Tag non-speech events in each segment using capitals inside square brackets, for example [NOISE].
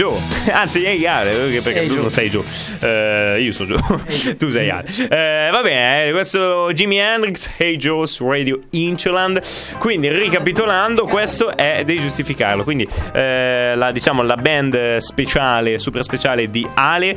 Joe, [LAUGHS] anzi ehi Ale, perché hey tu non sei Joe, uh, io sono Joe, [LAUGHS] tu sei Ale. Uh, va bene, eh, questo Jimi Hendrix, Hey Joe su Radio Incholand. Quindi ricapitolando, questo è devi giustificarlo. Quindi uh, la, diciamo, la band speciale, super speciale di Ale,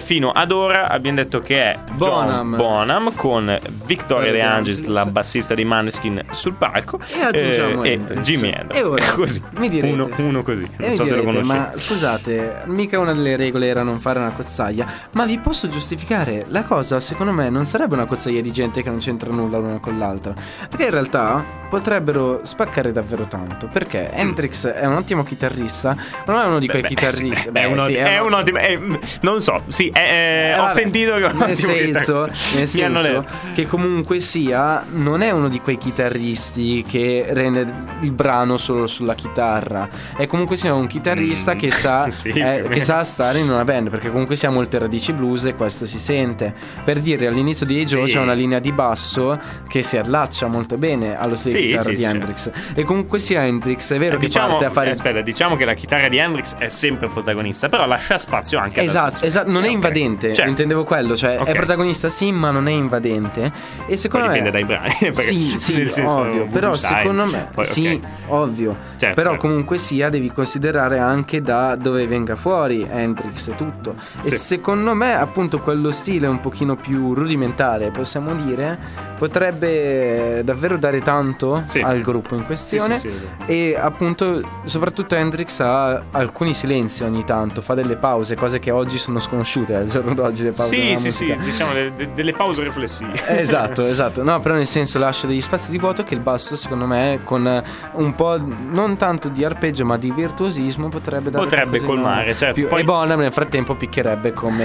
fino ad ora abbiamo detto che è Bonham, Bonham con Victoria De Angelis, la bassista di Maneskin sul palco e aggiungiamo eh, e Jimi Hendrix. E ora, [LAUGHS] così, mi direte, uno, uno così. Non so direte, se lo conosci. Ma scusate, mica una delle regole era non fare una cozzaglia, ma vi posso giustificare, la cosa secondo me non sarebbe una cozzaglia di gente che non c'entra nulla l'una con l'altra, perché in realtà potrebbero spaccare davvero tanto, perché. Hendrix è un ottimo chitarrista, non è uno di quei beh, chitarristi, beh, è, un, sì, è, un ottimo, è, non so, sì, è, eh, ho sentito che è nel senso, nel senso che comunque sia non è uno di quei chitarristi che rende il brano solo sulla chitarra, è comunque sia un chitarrista mm. che, sa, [LAUGHS] sì, eh, che sa stare in una band, perché comunque si ha radici blues e questo si sente. Per dire, all'inizio di Joe sì. c'è una linea di basso che si allaccia molto bene allo stile sì, chitarra di Hendrix. E comunque sia Hendrix, è vero eh, che diciamo, parte a fare... Eh, aspetta, diciamo che la chitarra di Hendrix è sempre protagonista, però lascia spazio anche a... Esatto, esatto, non è okay. invadente, cioè, intendevo quello, cioè okay. è protagonista sì, ma non è invadente. E secondo Poi me... dipende dai brani. [LAUGHS] sì, sì, senso, ovvio, però secondo me... Poi, sì, okay. ovvio. Certo, però certo. comunque sia devi considerare anche da dove venga fuori Hendrix e tutto. E sì. Secondo me appunto quello stile un pochino più rudimentale, possiamo dire, potrebbe davvero dare tanto sì. al gruppo in questione. Sì, e appunto soprattutto Hendrix ha alcuni silenzi ogni tanto, fa delle pause, cose che oggi sono sconosciute al giorno d'oggi le pause. Sì, sì, musica. sì, diciamo de- delle pause riflessive. [LAUGHS] esatto, esatto. No, però nel senso lascia degli spazi di vuoto che il basso secondo me con un po' non tanto di arpeggio ma di virtuosismo potrebbe dare potrebbe colmare certo. Più. Poi... e Bonham nel frattempo picchierebbe come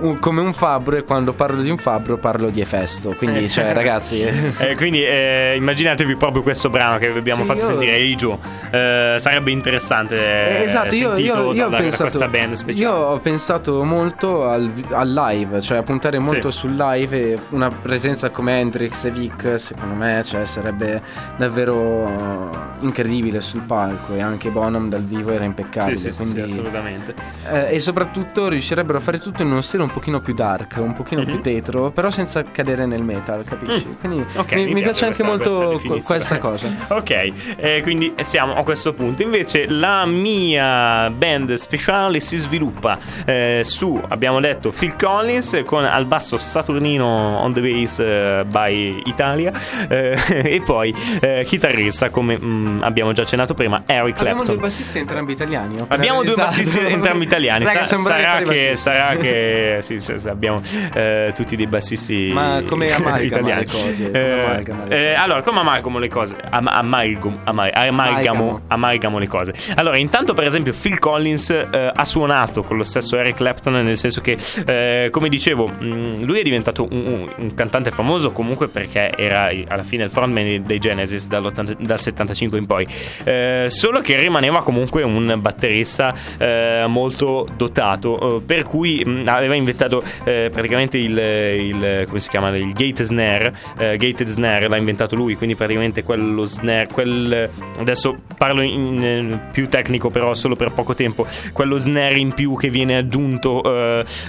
un, come un fabbro e quando parlo di un fabbro parlo di Efesto. Quindi cioè ragazzi. [LAUGHS] Eh, quindi eh, immaginatevi proprio questo brano che abbiamo sì, fatto io... sentire Joe eh, sarebbe interessante eh, esatto io, io, io, da, ho pensato, io, ho pensato molto al, al, live cioè a puntare molto sì. sul live e una presenza come Hendrix e Vic secondo me cioè, sarebbe davvero incredibile sul palco e anche Bonham dal vivo era impeccabile. Sì, sì, quindi, sì assolutamente. Eh, e soprattutto riuscirebbero a fare tutto in uno stile un pochino più dark, un pochino mm-hmm. più mhm. tetro, però senza cadere nel metal, capisci? Mm. Quindi okay, mi, mi, piace, anche molto questa, cosa. [LAUGHS] ok, eh, quindi siamo a questo punto. Invece la mia band speciale si sviluppa eh, su, abbiamo detto, Phil Collins con al basso Saturnino on the bass uh, by Italia eh, [LAUGHS] e poi eh, chitarrista come mh, mm, abbiamo già accennato prima Eric Clapton. Abbiamo due bassisti entrambi italiani. Abbiamo due bassisti entrambi italiani. Raga, Sa- sarà, che, sarà che sì, sì, sì, abbiamo eh, tutti dei bassisti Ma come [LAUGHS] amalgama le cose? Come eh, amalgama le cose? Eh, allora, come amalgamo le cose? Am- amalgam, amal- amalgamo, amalgamo le cose. Allora, intanto per esempio Phil Collins eh, ha suonato con lo stesso Eric Clapton nel senso che, eh, come dicevo, mh, mm, lui è diventato un, un, un, cantante famoso comunque perché era alla fine il frontman dei Genesis dal 75 in poi. Eh, solo che rimaneva comunque un batterista eh, molto dotato, eh, per cui mh, aveva inventato eh, praticamente il, il, come si chiama, il gate snare, eh, gated snare l'ha inventato lui, quindi praticamente quello snare, quel, adesso parlo in, più tecnico però solo per poco tempo, quello snare in più che viene aggiunto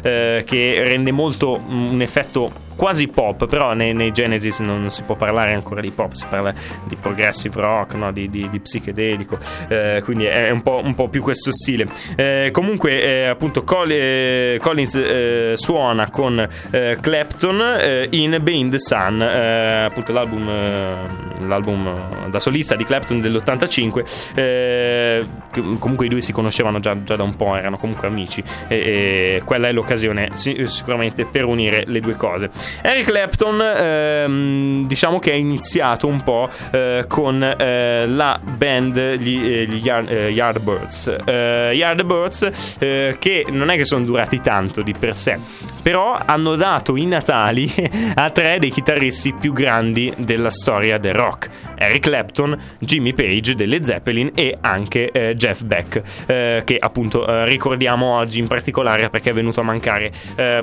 che rende molto un effetto quasi pop, però nei, nei Genesis non, non, si può parlare ancora di pop, si parla di progressive rock, no? di, di, di, psichedelico, eh, quindi è un po', un po', più questo stile. Eh, comunque, eh, appunto, Col- eh, Collins eh, suona con eh, Clapton in Bane the Sun, appunto l'album, l'album, da solista di Clapton dell'85. Comunque i due si conoscevano già, già, da un po', erano comunque amici, e, e quella è l'occasione sicuramente per unire le due cose. Eric Clapton, ehm, diciamo che ha iniziato un po' eh, con eh, la band gli, eh, gli Yard, eh, Yardbirds. Eh, Yardbirds che non è che sono durati tanto di per sé, però hanno dato i natali [LAUGHS] a tre dei chitarristi più grandi della storia del rock. Eric Clapton, Jimmy Page delle Zeppelin e anche eh, Jeff Beck, eh, che appunto eh, ricordiamo oggi in particolare perché è venuto a mancare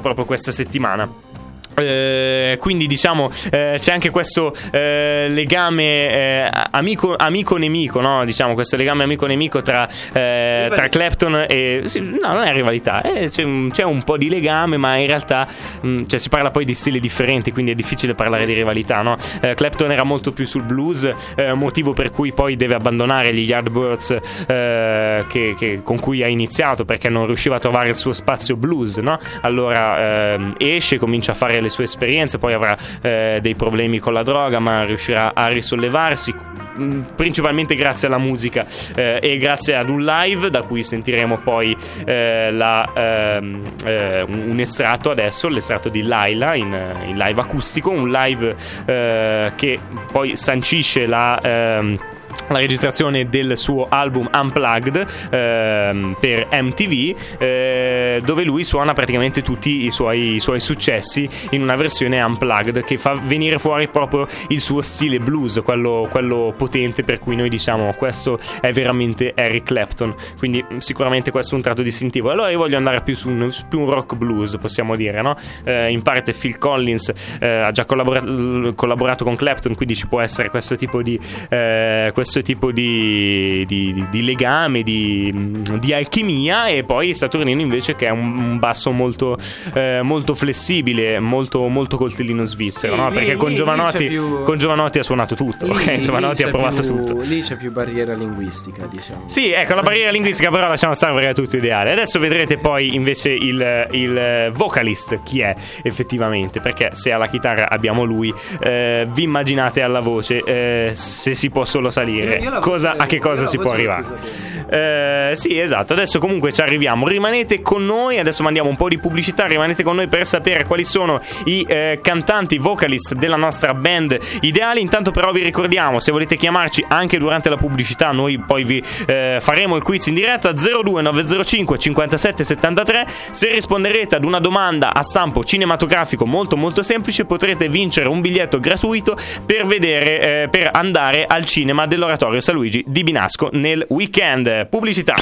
proprio questa settimana. Eh, quindi diciamo eh, c'è anche questo eh, legame eh, amico, amico-nemico, no? diciamo questo legame amico-nemico tra, eh, tra Clapton e... Sì, no, non è rivalità, eh, c'è un, c'è, un, po' di legame, ma in realtà mh, mm, cioè, si parla poi di stili differenti, quindi è difficile parlare di rivalità. No? Clapton era molto più sul blues, motivo per cui poi deve abbandonare gli Yardbirds che, che, con cui ha iniziato perché non riusciva a trovare il suo spazio blues. No? Allora ehm, esce, comincia a fare le sue esperienze, poi avrà eh, dei problemi con la droga, ma riuscirà a risollevarsi mm, principalmente grazie alla musica eh, e grazie ad un live da cui sentiremo poi eh, la, ehm, eh, un estratto adesso, l'estratto di Laila in, in live acustico, un live eh, che poi sancisce la ehm, la registrazione del suo album Unplugged ehm, per MTV eh, dove lui suona praticamente tutti i suoi, i suoi, successi in una versione Unplugged che fa venire fuori proprio il suo stile blues quello, quello potente per cui noi diciamo questo è veramente Eric Clapton quindi sicuramente questo è un tratto distintivo allora io voglio andare più su un, più un rock blues possiamo dire no? eh, in parte Phil Collins eh, ha già collaborato, collaborato, con Clapton quindi ci può essere questo tipo di eh, questo tipo di, di, di legame, di, di, alchimia e poi Saturnino invece che è un, un basso molto, eh, molto, flessibile, molto, molto coltellino svizzero, sì, no? perché lì, con, Giovanotti, più... con, Giovanotti, ha suonato tutto, lì, okay? Giovanotti ha provato più, tutto. Lì c'è più barriera linguistica, diciamo. Sì, ecco, la barriera linguistica però lasciamo stare perché è tutto ideale. Adesso vedrete poi invece il, il vocalist chi è effettivamente, perché se alla chitarra abbiamo lui, eh, vi immaginate alla voce eh, se si può solo salire dire cosa, a che cosa si può arrivare. Eh, sì, esatto. Adesso comunque ci arriviamo. Rimanete con noi. Adesso mandiamo un po' di pubblicità. Rimanete con noi per sapere quali sono i eh, cantanti vocalist della nostra band ideali. Intanto, però, vi ricordiamo: se volete chiamarci anche durante la pubblicità, noi poi vi eh, faremo il quiz in diretta 02905 5773. Se risponderete ad una domanda a stampo cinematografico molto molto semplice, potrete vincere un biglietto gratuito per vedere, eh, per andare al cinema dell'oratorio San Luigi di Binasco nel weekend. Pubblicità.